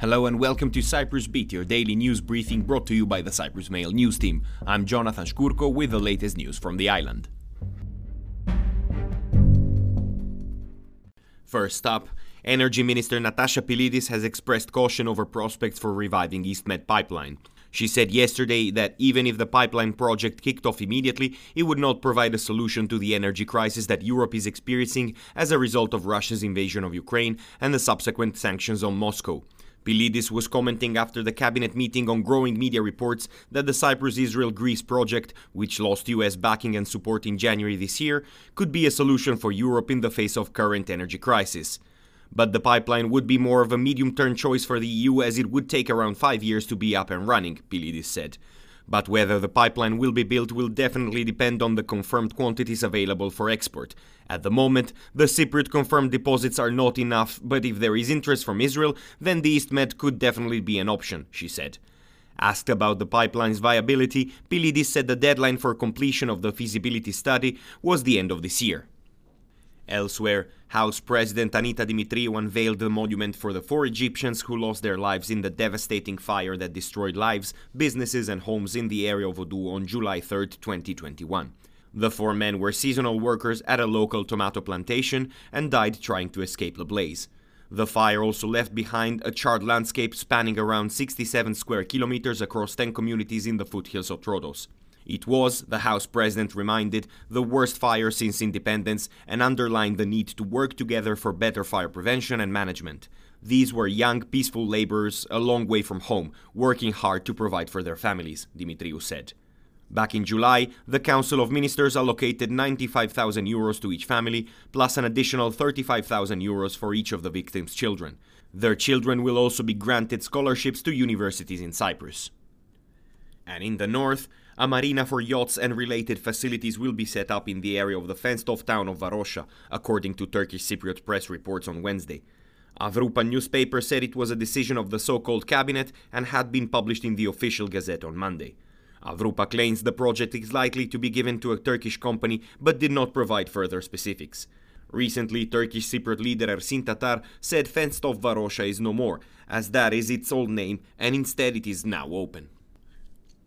Hello and welcome to Cyprus Beat, your daily news briefing brought to you by the Cyprus Mail news team. I'm Jonathan Shkurko with the latest news from the island. First up, Energy Minister Natasha Pilides has expressed caution over prospects for reviving EastMed pipeline. She said yesterday that even if the pipeline project kicked off immediately, it would not provide a solution to the energy crisis that Europe is experiencing as a result of Russia's invasion of Ukraine and the subsequent sanctions on Moscow. Pilides was commenting after the cabinet meeting on growing media reports that the Cyprus Israel Greece project, which lost US backing and support in January this year, could be a solution for Europe in the face of current energy crisis. But the pipeline would be more of a medium term choice for the EU as it would take around five years to be up and running, Pilides said. But whether the pipeline will be built will definitely depend on the confirmed quantities available for export. At the moment, the Cypriot confirmed deposits are not enough, but if there is interest from Israel, then the EastMed could definitely be an option, she said. Asked about the pipeline's viability, Pilides said the deadline for completion of the feasibility study was the end of this year. Elsewhere, House President Annita Demetriou unveiled the monument for the four Egyptians who lost their lives in the devastating fire that destroyed lives, businesses, and homes in the area of Odou on July 3, 2021. The four men were seasonal workers at a local tomato plantation and died trying to escape the blaze. The fire also left behind a charred landscape spanning around 67 square kilometers across 10 communities in the foothills of Troodos. It was, the House President reminded, the worst fire since independence and underlined the need to work together for better fire prevention and management. These were young, peaceful laborers a long way from home, working hard to provide for their families, Demetriou said. Back in July, the Council of Ministers allocated 95,000 euros to each family, plus an additional 35,000 euros for each of the victims' children. Their children will also be granted scholarships to universities in Cyprus. And in the north, a marina for yachts and related facilities will be set up in the area of the fenced off town of Varosha, according to Turkish Cypriot press reports on Wednesday. Avrupa newspaper said it was a decision of the so called cabinet and had been published in the official gazette on Monday. Avrupa claims the project is likely to be given to a Turkish company but did not provide further specifics. Recently, Turkish Cypriot leader Ersin Tatar said fenced off Varosha is no more, as that is its old name and instead it is now open.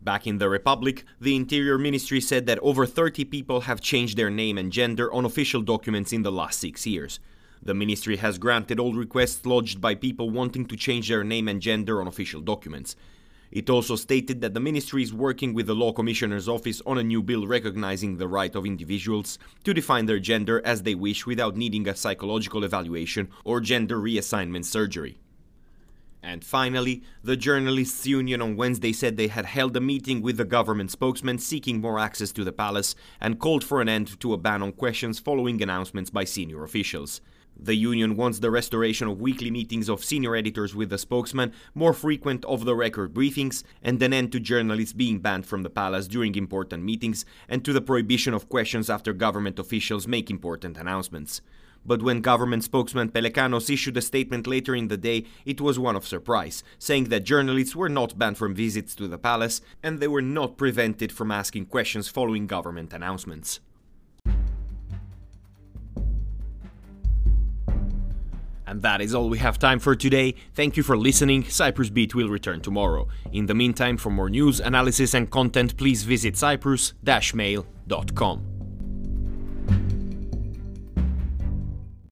Back in the Republic, the Interior Ministry said that over 30 people have changed their name and gender on official documents in the last six years. The ministry has granted all requests lodged by people wanting to change their name and gender on official documents. It also stated that the ministry is working with the Law Commissioner's Office on a new bill recognizing the right of individuals to define their gender as they wish without needing a psychological evaluation or gender reassignment surgery. And finally, the Journalists' Union on Wednesday said they had held a meeting with the government spokesman seeking more access to the palace and called for an end to a ban on questions following announcements by senior officials. The union wants the restoration of weekly meetings of senior editors with the spokesman, more frequent of the record briefings, and an end to journalists being banned from the palace during important meetings, and to the prohibition of questions after government officials make important announcements. But when government spokesman Pelekanos issued a statement later in the day, it was one of surprise, saying that journalists were not banned from visits to the palace and they were not prevented from asking questions following government announcements. And that is all we have time for today. Thank you for listening. Cyprus Beat will return tomorrow. In the meantime, for more news, analysis, and content, please visit cyprus-mail.com.